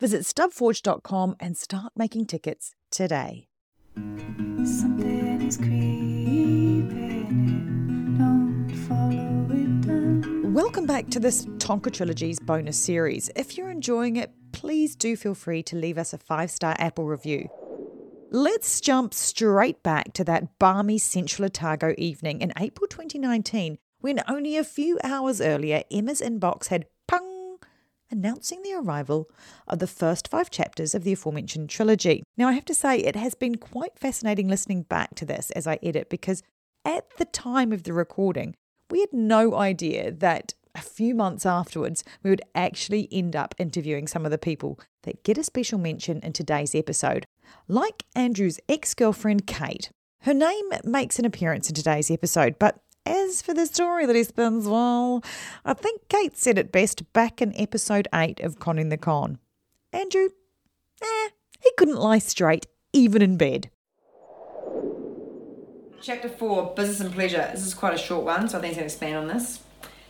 Visit stubforge.com and start making tickets today. Something is creeping. Don't follow it down. Welcome back to this Tonka Trilogy's bonus series. If you're enjoying it, please do feel free to leave us a five star Apple review. Let's jump straight back to that balmy Central Otago evening in April 2019 when only a few hours earlier Emma's inbox had announcing the arrival of the first five chapters of the aforementioned trilogy. Now, I have to say, it has been quite fascinating listening back to this as I edit because at the time of the recording, we had no idea that a few months afterwards, we would actually end up interviewing some of the people that get a special mention in today's episode, like Andrew's ex girlfriend, Kate. Her name makes an appearance in today's episode, but as for the story that he spins, well, I think Kate said it best back in episode 8 of Conning the Con. Andrew, eh, he couldn't lie straight, even in bed. Chapter 4 Business and Pleasure. This is quite a short one, so I think he's going to expand on this.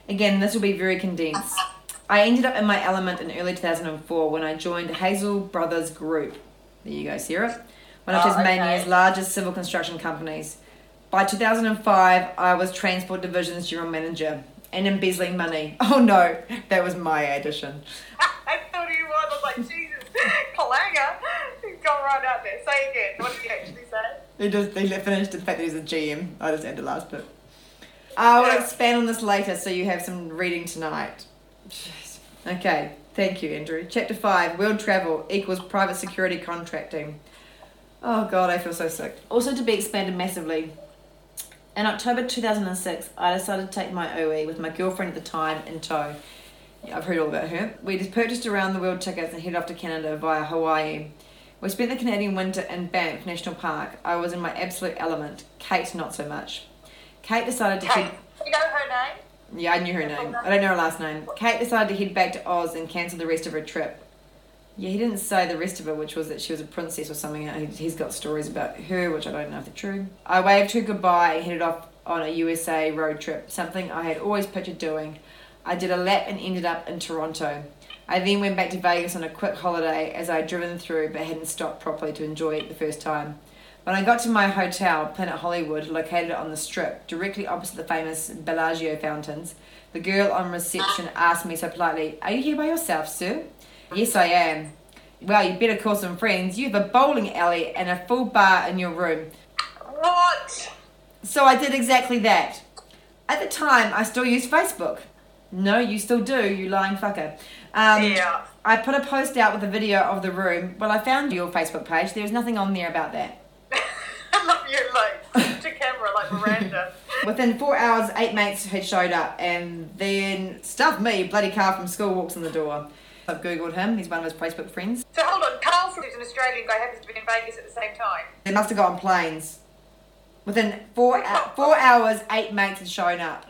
Again, this will be very condensed. I ended up in my element in early 2004 when I joined Hazell Brothers Group. There you go, Sarah. One of Oh, Tasmania's okay. largest civil construction companies. By 2005, I was Transport Division's General Manager and embezzling money. Oh no, that was my addition. I thought he was. I was like, Jesus, Kalanga. He's gone right out there. Say again. What did he actually say? He just he finished the fact that he's a GM. I just added the last bit. I will expand on this later, so you have some reading tonight. Jeez. Okay, thank you, Andrew. Chapter five: World travel equals private security contracting. Oh God, I feel so sick. Also to be expanded massively. In October 2006, I decided to take my OE with my girlfriend at the time in tow. Yeah, I've heard all about her. We just purchased around the world tickets and headed off to Canada via Hawaii. We spent the Canadian winter in Banff National Park. I was in my absolute element. Kate, not so much. Kate decided to Kate. head. You know her name? Yeah, I knew her name. I don't know her last name. Kate decided to head back to Oz and cancel the rest of her trip. Yeah, he didn't say the rest of it, which was that she was a princess or something. He- He's got stories about her, which I don't know if they're true. I waved her goodbye and headed off on a USA road trip, something I had always pictured doing. I did a lap and ended up in Toronto. I then went back to Vegas on a quick holiday as I had driven through but hadn't stopped properly to enjoy it the first time. When I got to my hotel, Planet Hollywood, located on the strip, directly opposite the famous Bellagio fountains, the girl on reception asked me so politely, Are you here by yourself, sir? Yes, I am. Well, you better call some friends. You have a bowling alley and a full bar in your room. What? So I did exactly that. At the time, I still used Facebook. No, you still do, you lying fucker. Um, Yeah. I put a post out with a video of the room. Well, I found your Facebook page. There was nothing on there about that. I love you, like, to camera, like Miranda. Within four hours, eight mates had showed up, and then stuff me, bloody Carl from school walks in the door. I've googled him. He's one of his Facebook friends. So hold on, Carl, who's an Australian guy, happens to be in Vegas at the same time. They must have got on planes. Within four hou- four hours, eight mates had shown up.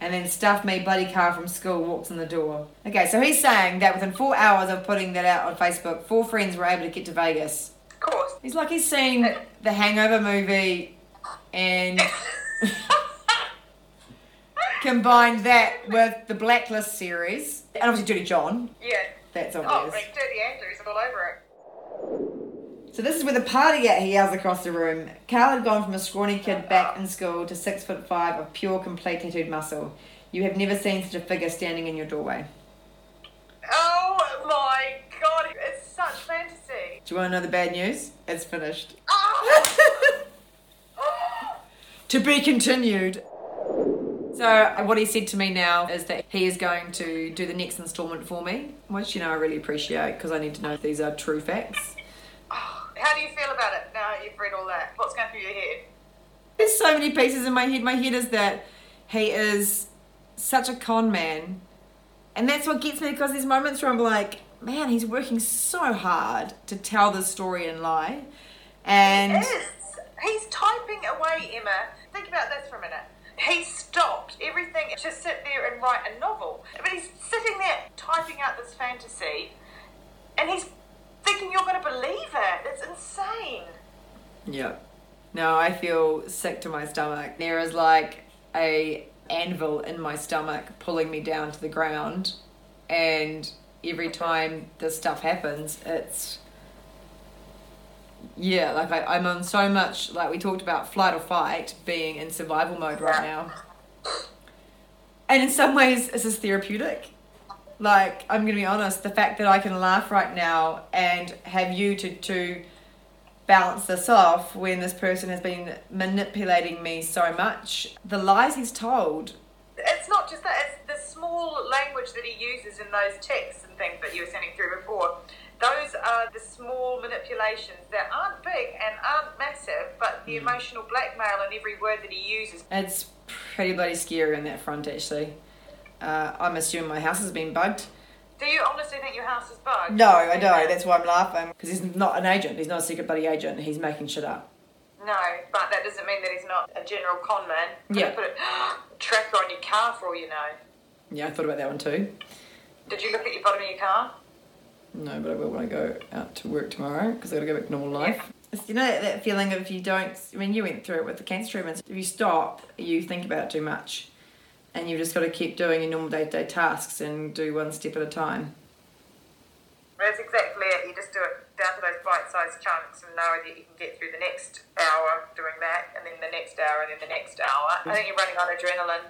And then stuff me, bloody Carl from school walks in the door. Okay, so he's saying that within four hours of putting that out on Facebook, four friends were able to get to Vegas. Of course. He's like he's seen the Hangover movie and combined that with the Blacklist series. And obviously Dirty John. Yeah. That's Oh, obvious. like Dirty Andrews all over it. So this is where the party at, he yells across the room. Carl had gone from a scrawny kid back in school to six foot five of pure, complete tattooed muscle. You have never seen such a figure standing in your doorway. Oh my god, it's such fantasy. Do you want to know the bad news? It's finished. Ah! Oh. to be continued. So what he said to me now is that he is going to do the next instalment for me, which you know I really appreciate because I need to know if these are true facts. How do you feel about it now you've read all that? What's going through your head? There's so many pieces in my head. My head is that he is such a con man. And that's what gets me because there's moments where I'm like, man, he's working so hard to tell this story and lie. And Yes. He's typing away, Emma. Think about this for a minute. He stopped everything to sit there and write a novel. But he's sitting there typing out this fantasy and he's thinking you're going to believe it. It's insane. yeah. No, I feel sick to my stomach. There is like a anvil in my stomach pulling me down to the ground. And every time this stuff happens, it's yeah, like I, I'm on so much like we talked about flight or fight being in survival mode right now. And in some ways this is therapeutic. Like, I'm gonna be honest, the fact that I can laugh right now and have you to to balance this off when this person has been manipulating me so much. The lies he's told. It's not just that, it's the small language that he uses in those texts and things that you were sending through before. Those are the small manipulations that aren't big and aren't massive, but the emotional blackmail in every word that he uses. It's pretty bloody scary on that front actually. Uh, I'm assuming my house has been bugged. Do you honestly think your house is bugged? No, I don't. That's why I'm laughing. Because he's not an agent. He's not a secret bloody agent. He's making shit up. No, but that doesn't mean that he's not a general con man. Yeah. Put a tracker on your car for all you know. Yeah, I thought about that one too. Did you look at your bottom of your car? No, but I will when I go out to work tomorrow because I got to go back to normal life. It's, you know that, that feeling of if you don't, I mean, you went through it with the cancer treatments. If you stop, you think about it too much. And you've just got to keep doing your normal day to day tasks and do one step at a time. That's exactly it. You just do it down to those bite-sized chunks and know that you can get through the next hour doing that, and then the next hour, and then the next hour. I mm. think you're running on adrenaline.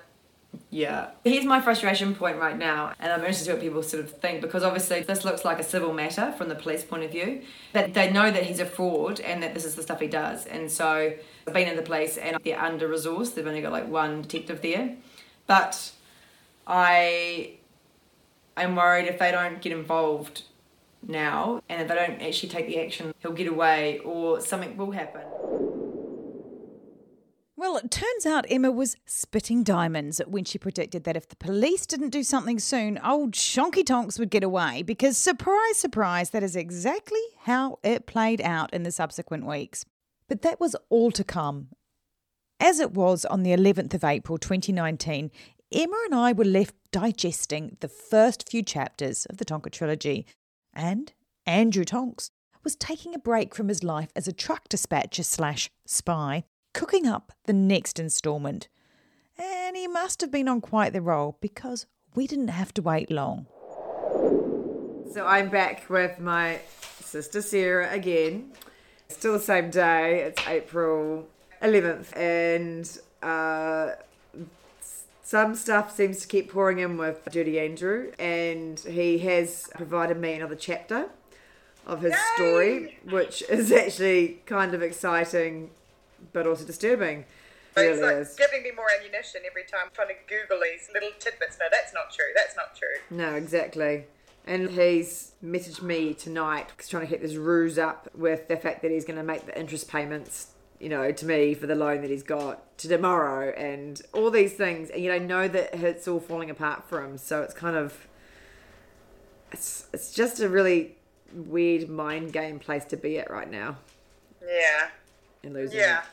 Yeah. Here's my frustration point right now, and I'm interested to see what people sort of think because obviously this looks like a civil matter from the police point of view. That they know that he's a fraud and that this is the stuff he does. And so I've been in the police and they're under resourced. They've only got like one detective there. But I am worried if they don't get involved now and if they don't actually take the action, he'll get away or something will happen. Well, it turns out Emma was spitting diamonds when she predicted that if the police didn't do something soon, old Shonky Tonks would get away. Because, surprise, surprise, that is exactly how it played out in the subsequent weeks. But that was all to come. As it was on the 11th of April 2019, Emma and I were left digesting the first few chapters of the Tonka trilogy. And Andrew Tonks was taking a break from his life as a truck dispatcher slash spy cooking up the next instalment. And he must have been on quite the roll because we didn't have to wait long. So I'm back with my sister Sarah again. Still the same day. It's April 11th, and uh, some stuff seems to keep pouring in with Dirty Andrew, and he has provided me another chapter of his Yay! story, which is actually kind of exciting, but also disturbing. It It's like is. giving me more ammunition every time I'm trying to Google these little tidbits. No, that's not true. That's not true. No, exactly. And he's messaged me tonight, he's trying to keep this ruse up with the fact that he's going to make the interest payments, you know, to me for the loan that he's got to tomorrow and all these things. And, you know, know that it's all falling apart for him. So it's kind of, it's, it's just a really weird mind game place to be at right now Yeah. And losing Yeah. it.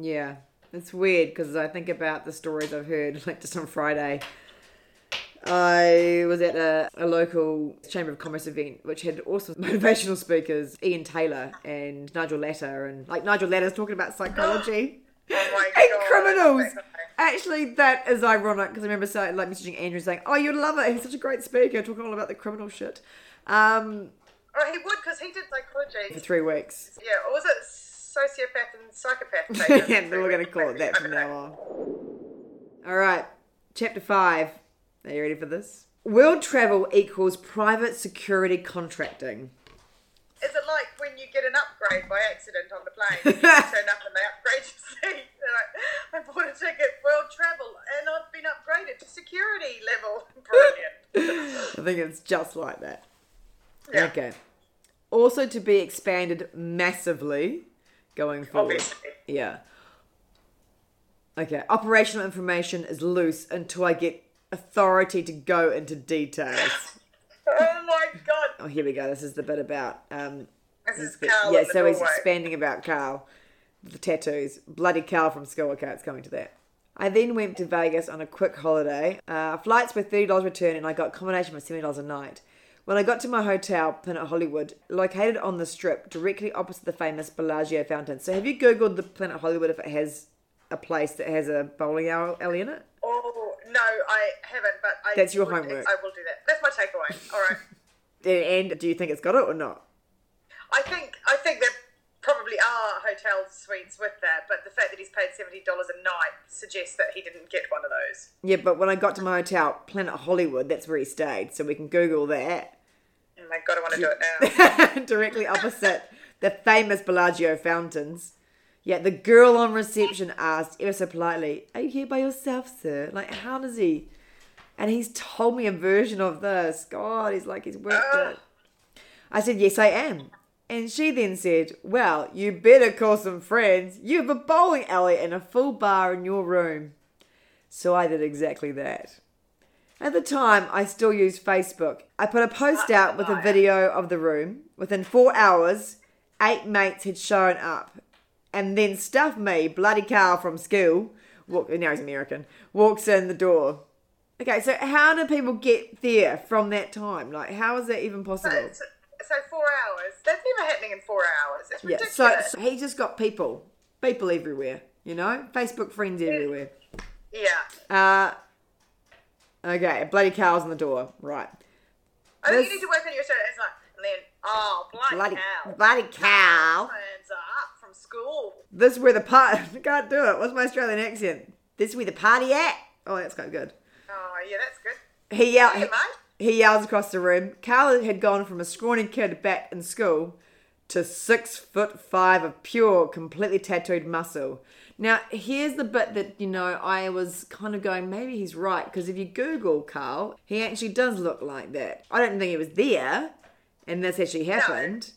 Yeah. It's weird because I think about the stories I've heard, like just on Friday. I was at a, a local Chamber of Commerce event which had also motivational speakers, Ian Taylor and Nigel Latta, and like Nigel Latta's talking about psychology Oh and god. criminals. Actually, that is ironic because I remember saying, like messaging Andrew saying, "Oh, you'd love it. He's such a great speaker, talking all about the criminal shit." Um, Oh, he would because he did psychology. for three weeks. Yeah, or was it sociopath and psychopath? yeah, we're going to call it that from now on. All right, chapter five. Are you ready for this? World travel equals private security contracting. Is it like when you get an upgrade by accident on the plane? You turn up and they upgrade your seat. They're like, I bought a ticket, world travel, and I've been upgraded to security level. Brilliant. I think it's just like that. Yeah. Okay. Also to be expanded massively going forward. Obviously. Yeah. Okay. Operational information is loose until I get authority to go into details. Oh my god. oh, here we go. This is the bit about um, This is Carl yeah, so he's expanding about Carl, the tattoos. Bloody Carl from school. Okay, it's coming to that. I then went to Vegas on a quick holiday. Uh, flights were thirty dollars return, and I got accommodation for seventy dollars a night. When I got to my hotel, Planet Hollywood, located on the strip, directly opposite the famous Bellagio fountain. So, have you googled the Planet Hollywood if it has a place that has a bowling alley in it? Oh no, I haven't. But I. That's your would- homework. I will do that. That's my takeaway. All right. And, do you think it's got it or not? I think I think there probably are hotel suites with that, but the fact that he's paid seventy dollars a night suggests that he didn't get one of those. Yeah, but when I got to my hotel, Planet Hollywood, that's where he stayed. So we can Google that. Oh my god, I want to do it now. directly opposite the famous Bellagio fountains. Yet the girl on reception asked ever so politely, Are you here by yourself, sir? Like, how does he? And he's told me a version of this. God, he's like, he's worked it. I said, Yes, I am. And she then said, Well, you better call some friends. You have a bowling alley and a full bar in your room. So I did exactly that. At the time, I still used Facebook. I put a post out with a video of the room. Within four hours, eight mates had shown up. And then stuff me, bloody Carl from school, walk, now he's American, walks in the door. Okay, so how do people get there from that time? Like, how is that even possible? So, four hours. That's never happening in four hours. It's Yeah, so, so he's just got people, people everywhere, you know? Facebook friends everywhere. yeah. Uh, okay, bloody Carl's on the door, right. I think This- you need to work on your shirt. It's like, and then, oh, bloody, Bloody, hell. bloody cow. Are up from school. This is where the party. I can't do it. What's my Australian accent? This is where the party at. Oh, that's quite good. Oh, yeah, that's good. He yelled. Hey, mate. He yells across the room. Carl had gone from a scrawny kid back in school to six foot five of pure, completely tattooed muscle. Now, here's the bit that, you know, I was kind of going, maybe he's right, because if you Google Carl, he actually does look like that. I don't think he was there, and this actually happened.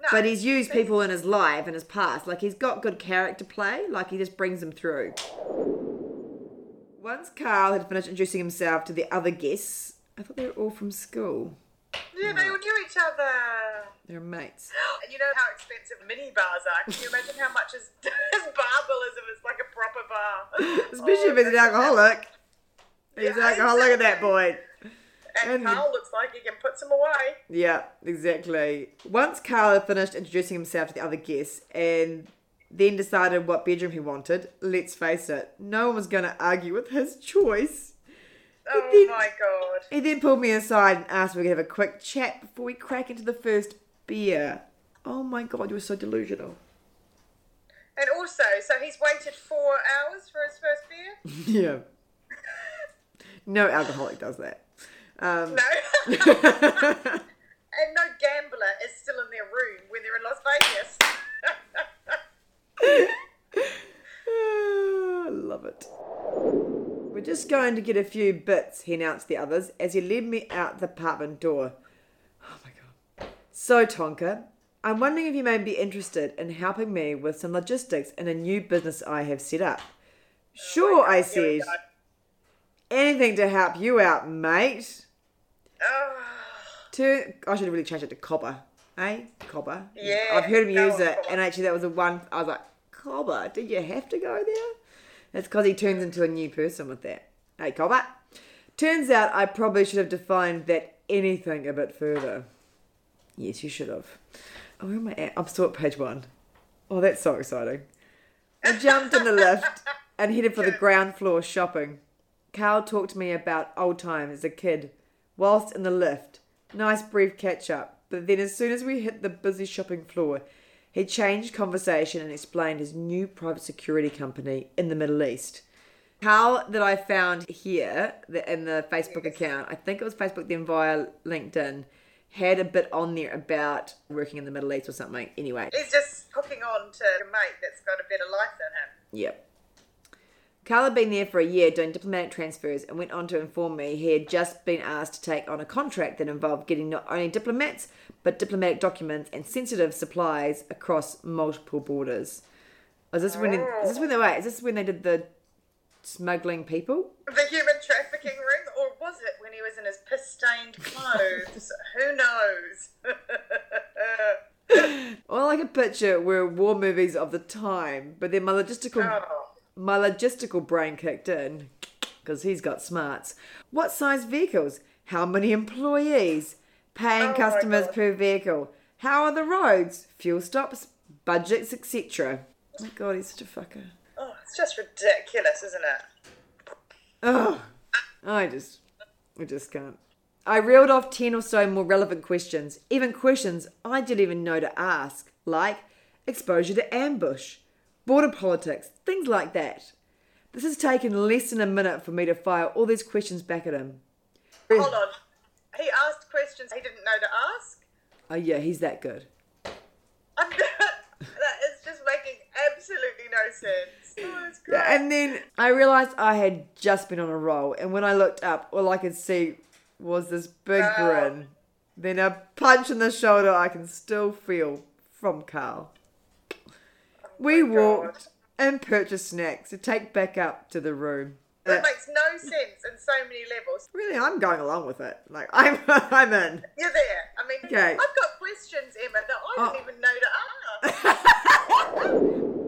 No, But he's used people in his life and his past. Like he's got good character play. Like he just brings them through. Once Carl had finished introducing himself to the other guests, I thought they were all from school. Yeah, they all knew each other. They're mates. And you know how expensive mini bars are. Can you imagine how much his, his bar bill is if it's like a proper bar? Especially Oh, if it's an alcoholic. He's an Yeah, alcoholic at that exactly. point. And And- Carl looks like he can put some away. Yeah, exactly. Once Carl had finished introducing himself to the other guests and then decided what bedroom he wanted, let's face it, no one was going to argue with his choice. Oh then, my god. He then pulled me aside and asked if we could have a quick chat before we crack into the first beer. Oh my god, you were so delusional. And also, so he's waited four hours for his first beer? yeah. no alcoholic does that. Um, no. and no gambler is still in their room when they're in Las Vegas. I love it going to get a few bits, he announced the others as he led me out the apartment door. Oh my god. So, Tonka, I'm wondering if you may be interested in helping me with some logistics in a new business I have set up. Sure, I Here we said. Anything to help you out, mate. Oh, To I should have really changed it to cobber, eh? Cobber. Yeah, I've heard him use it, and actually that was the one I was like, cobber. Did you have to go there? That's because he turns into a new person with that. Hey, cobber. Turns out I probably should have defined that anything a bit further. Yes, you should have. Oh, where am I at? I'm still at page one. Oh, that's so exciting. I jumped in the lift and headed for the ground floor shopping. Carl talked to me about old times as a kid, whilst in the lift. Nice brief catch up, but then as soon as we hit the busy shopping floor, he changed conversation and explained his new private security company in the Middle East. Carl that I found here in the Facebook account, I think it was Facebook then via LinkedIn, had a bit on there about working in the Middle East or something. Anyway, he's just hooking on to a mate that's got a better life than him. Yep. Carl had been there for a year doing diplomatic transfers and went on to inform me he had just been asked to take on a contract that involved getting not only diplomats, but diplomatic documents and sensitive supplies across multiple borders. Is this when? Is this when they wait? Is this when they did the smuggling people? The human trafficking ring, or was it when he was in his piss-stained clothes? Who knows? All I could picture were war movies of the time, but then my logistical oh. my logistical brain kicked in because he's got smarts. What size vehicles? How many employees? Paying Oh customers per vehicle? How are the roads? Fuel stops? Budgets, etc. Oh my god, he's such a fucker. oh, it's just ridiculous, isn't it? Oh, I just, I just can't. I reeled off 10 or so more relevant questions, even questions I didn't even know to ask, like exposure to ambush, border politics, things like that. This has taken less than a minute for me to fire all these questions back at him. Hold on. He asked questions he didn't know to ask. Oh, yeah, he's that good. I'm that is just making absolutely no sense. Oh. Yeah, and then I realised I had just been on a roll, and when I looked up, all I could see was this big Oh. grin. Then a punch in the shoulder I can still feel from Carl. Oh we Oh God. walked and purchased snacks to take back up to the room. That makes no sense in so many levels. Really, I'm going along with it. Like I'm, I'm in. You're there. I mean, Okay. I've got questions, Emma, that I Oh. didn't even know to ask.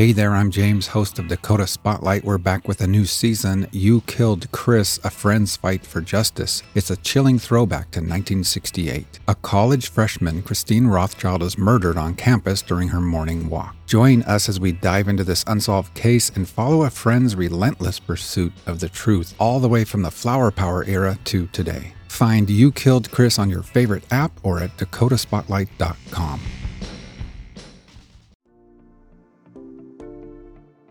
Hey there, I'm James, host of Dakota Spotlight. We're back with a new season. You Killed Chris, A Friend's Fight for Justice. It's a chilling throwback to 1968. A college freshman, Christine Rothschild, is murdered on campus during her morning walk. Join us as we dive into this unsolved case and follow a friend's relentless pursuit of the truth, all the way from the flower power era to today. Find You Killed Chris on your favorite app or at dakotaspotlight.com.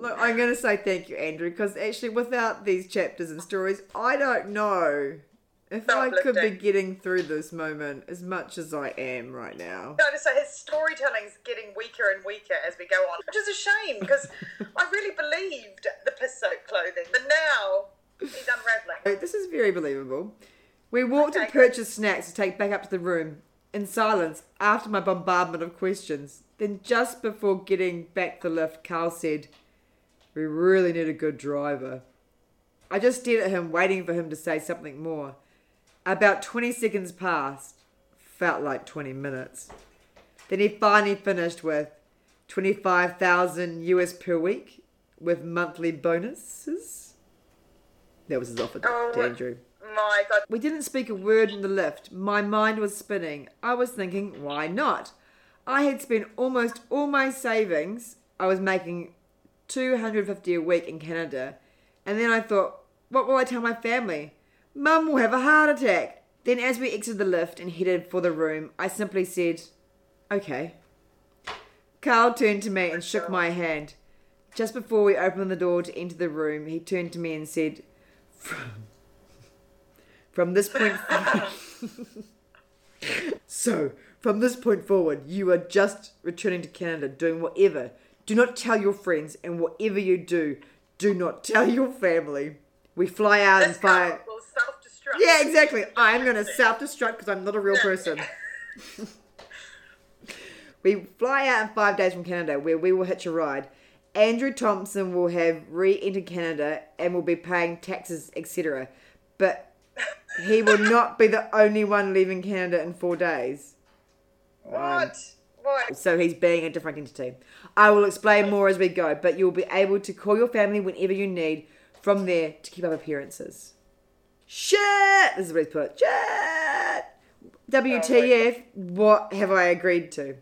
Look, I'm going to say thank you, Andrew, because actually, without these chapters and stories, I don't know if I could be getting through this moment as much as I am right now. No, so his storytelling's getting weaker and weaker as we go on, which is a shame because I really believed the piss-soaked clothing, but now he's unraveling. This is very believable. We walked and Okay, good. purchased snacks to take back up to the room in silence after my bombardment of questions. Then, just before getting back the lift, Carl said, We really need a good driver. I just stared at him, waiting for him to say something more. About 20 seconds passed. Felt like 20 minutes. Then he finally finished with 25,000 US per week with monthly bonuses. That was his offer to Oh, to Andrew. My God, We didn't speak a word in the lift. My mind was spinning. I was thinking, why not? I had spent almost all my savings. I was making 250 a week in Canada. And then I thought, What will I tell my family? Mum will have a heart attack. Then, as we exited the lift and headed for the room, I simply said, Okay. Carl turned to me and shook my hand. Just before we opened the door to enter the room, he turned to me and said, From, from this point So, from this point forward, you are just returning to Canada, doing whatever. Do not tell your friends, and whatever you do, do not tell your family. We fly out in This guy five. will self-destruct. Yeah, exactly. I'm going to self destruct because I'm not a real person. we fly out in five days from Canada, where we will hitch a ride. Andrew Thompson will have re entered Canada and will be paying taxes, etc. But he will not be the only one leaving Canada in four days. What? Um, What? So he's being a different entity. I will explain more as we go, but you'll be able to call your family whenever you need from there to keep up appearances. Shit! This is what he's put. Shit! WTF, what have I agreed to?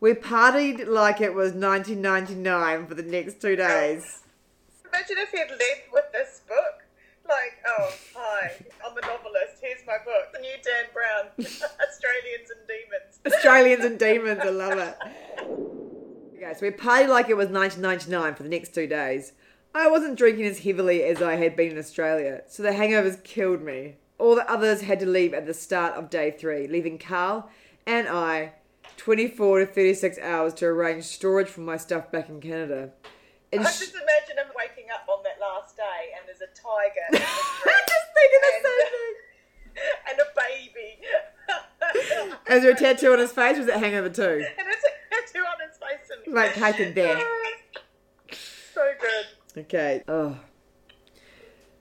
We partied like it was 1999 for the next two oh. days. Imagine if he'd led with this book. Like, oh, hi, I'm a novelist. Here's my book, The New Dan Brown, Australians and Demons. Australians and demons, I love it. Okay, so we partied like it was 1999 for the next two days. I wasn't drinking as heavily as I had been in Australia, so the hangovers killed me. All the others had to leave at the start of day three, leaving Carl and I 24 to 36 hours to arrange storage for my stuff back in Canada. I And just imagine him waking up on that last day and there's a tiger in the I'm street just thinking the same thing. and a baby. Is there a tattoo on his face, or is it hangover too? and it's a tattoo on his face. And... Like taken there. so good. Okay. Oh.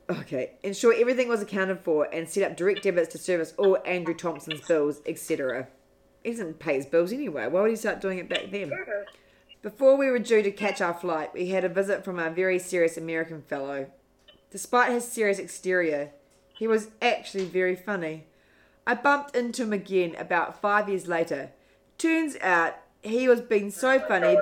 Okay. Ensure everything was accounted for and set up direct debits to service all Andrew Thompson's bills, etc. He doesn't pay his bills anyway. Why would he start doing it back then? Before we were due to catch our flight, we had a visit from a very serious American fellow. Despite his serious exterior, he was actually very funny. I bumped into him again about five years later. Turns out he was being so funny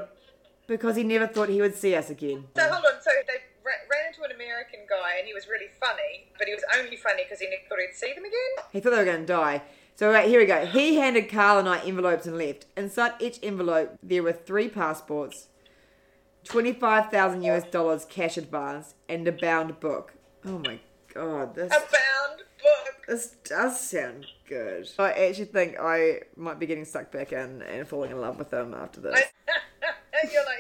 because he never thought he would see us again. So hold on. So they ran into an American guy and he was really funny, but he was only funny because he never thought he'd see them again. He thought they were going to die. So right, here we go. He handed Carl and I envelopes and left. Inside each envelope, there were three passports, twenty-five thousand US dollars cash advance, and a bound book. Oh my god, this A bound book. This does sound good. I actually think I might be getting sucked back in and falling in love with them after this. you're like,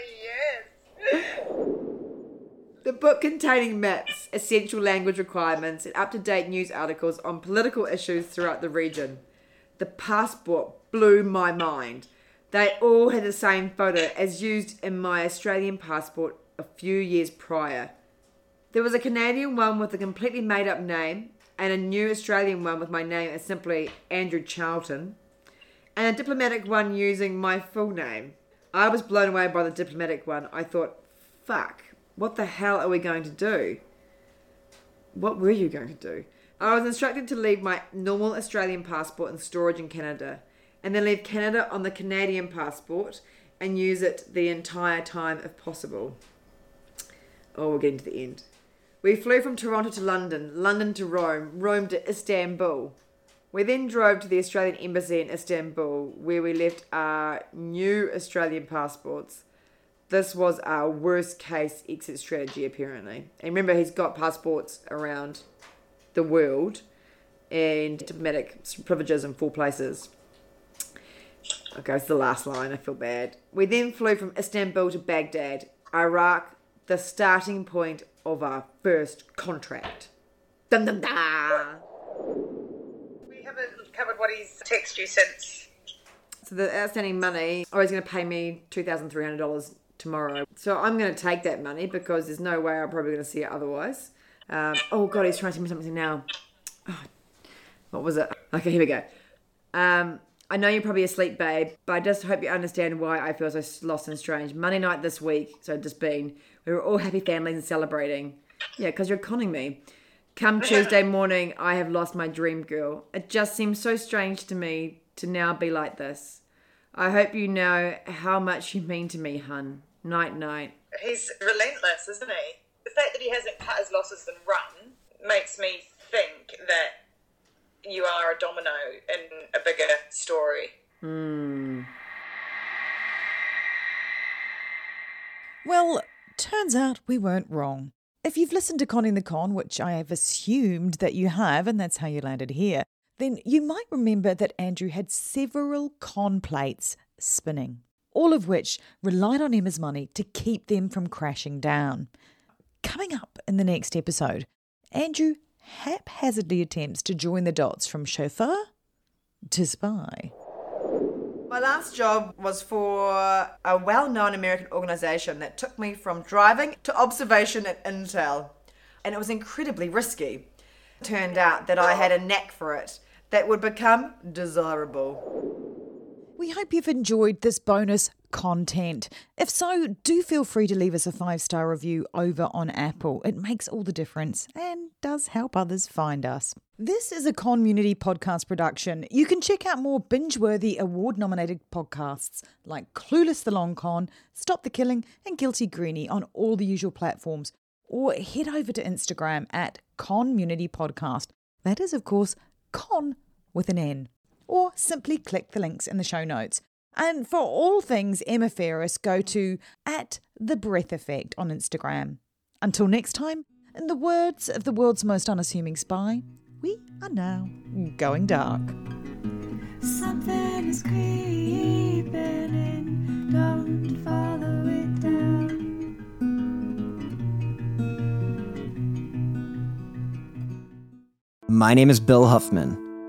yes. The book containing maps, essential language requirements, and up to date news articles on political issues throughout the region. The passport blew my mind. They all had the same photo as used in my Australian passport a few years prior. There was a Canadian one with a completely made up name, and a new Australian one with my name as simply Andrew Charlton, and a diplomatic one using my full name. I was blown away by the diplomatic one. I thought, fuck, what the hell are we going to do? What were you going to do? I was instructed to leave my normal Australian passport in storage in Canada, and then leave Canada on the Canadian passport and use it the entire time if possible. Oh, we're getting to the end. We flew from Toronto to London, London to Rome, Rome to Istanbul. We then drove to the Australian Embassy in Istanbul, where we left our new Australian passports. This was our worst case exit strategy, apparently. And remember, he's got passports around the world and diplomatic privileges in four places. Okay, it's the last line. I feel bad. We then flew from Istanbul to Baghdad, Iraq, the starting point of our first contract. Dum da! We haven't covered what he's texted you since. So the outstanding money, oh, he's going to pay me two thousand three hundred dollars tomorrow. So I'm going to take that money because there's no way I'm probably going to see it otherwise. Um, oh God, he's trying to tell me something now. Oh, what was it? Okay, here we go. Um, I know you're probably asleep, babe, but I just hope you understand why I feel so lost and strange. Monday night this week, so it just been, we were all happy families and celebrating. Yeah, because you're conning me. Come Tuesday morning, I have lost my dream girl. It just seems so strange to me to now be like this. I hope you know how much you mean to me, hun. Night, night. He's relentless, isn't he? The fact that he hasn't cut his losses and run makes me think that you are a domino in a bigger story. Hmm. Well, turns out we weren't wrong. If you've listened to Conning the Con, which I have assumed that you have, and that's how you landed here, then you might remember that Andrew had several con plates spinning, all of which relied on Emma's money to keep them from crashing down. Coming up in the next episode, Andrew haphazardly attempts to join the dots from chauffeur to spy. My last job was for a well known American organization that took me from driving to observation at Intel. And it was incredibly risky. Turned out that I had a knack for it that would become desirable. We hope you've enjoyed this bonus content. If so, do feel free to leave us a five star review over on Apple. It makes all the difference and does help others find us. This is a conmunity podcast production. You can check out more binge worthy award nominated podcasts like Klooghless the Long Con, Stop the Killing, and Guilty Greenie on all the usual platforms. Or head over to Instagram at Conmunity Podcast. That is, of course, con with an N or simply click the links in the show notes. And for all things Emma Ferris, go to at the breath effect on Instagram. Until next time, in the words of the world's most unassuming spy, we are now going dark. Something is creeping in, don't follow it down. My name is Bill Huffman,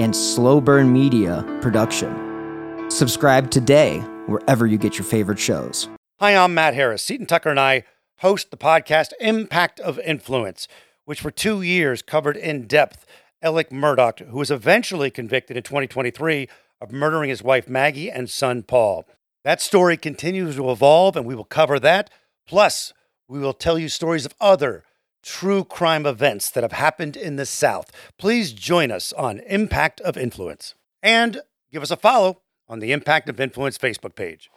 and slow burn media production. Subscribe today wherever you get your favorite shows. Hi, I'm Matt Harris. Seton Tucker and I host the podcast Impact of Influence, which for two years covered in depth Alec Murdaugh, who was eventually convicted in 2023 of murdering his wife Maggie and son Paul. That story continues to evolve, and we will cover that. Plus, we will tell you stories of other true crime events that have happened in the South. Please join us on Impact of Influence and give us a follow on the Impact of Influence Facebook page.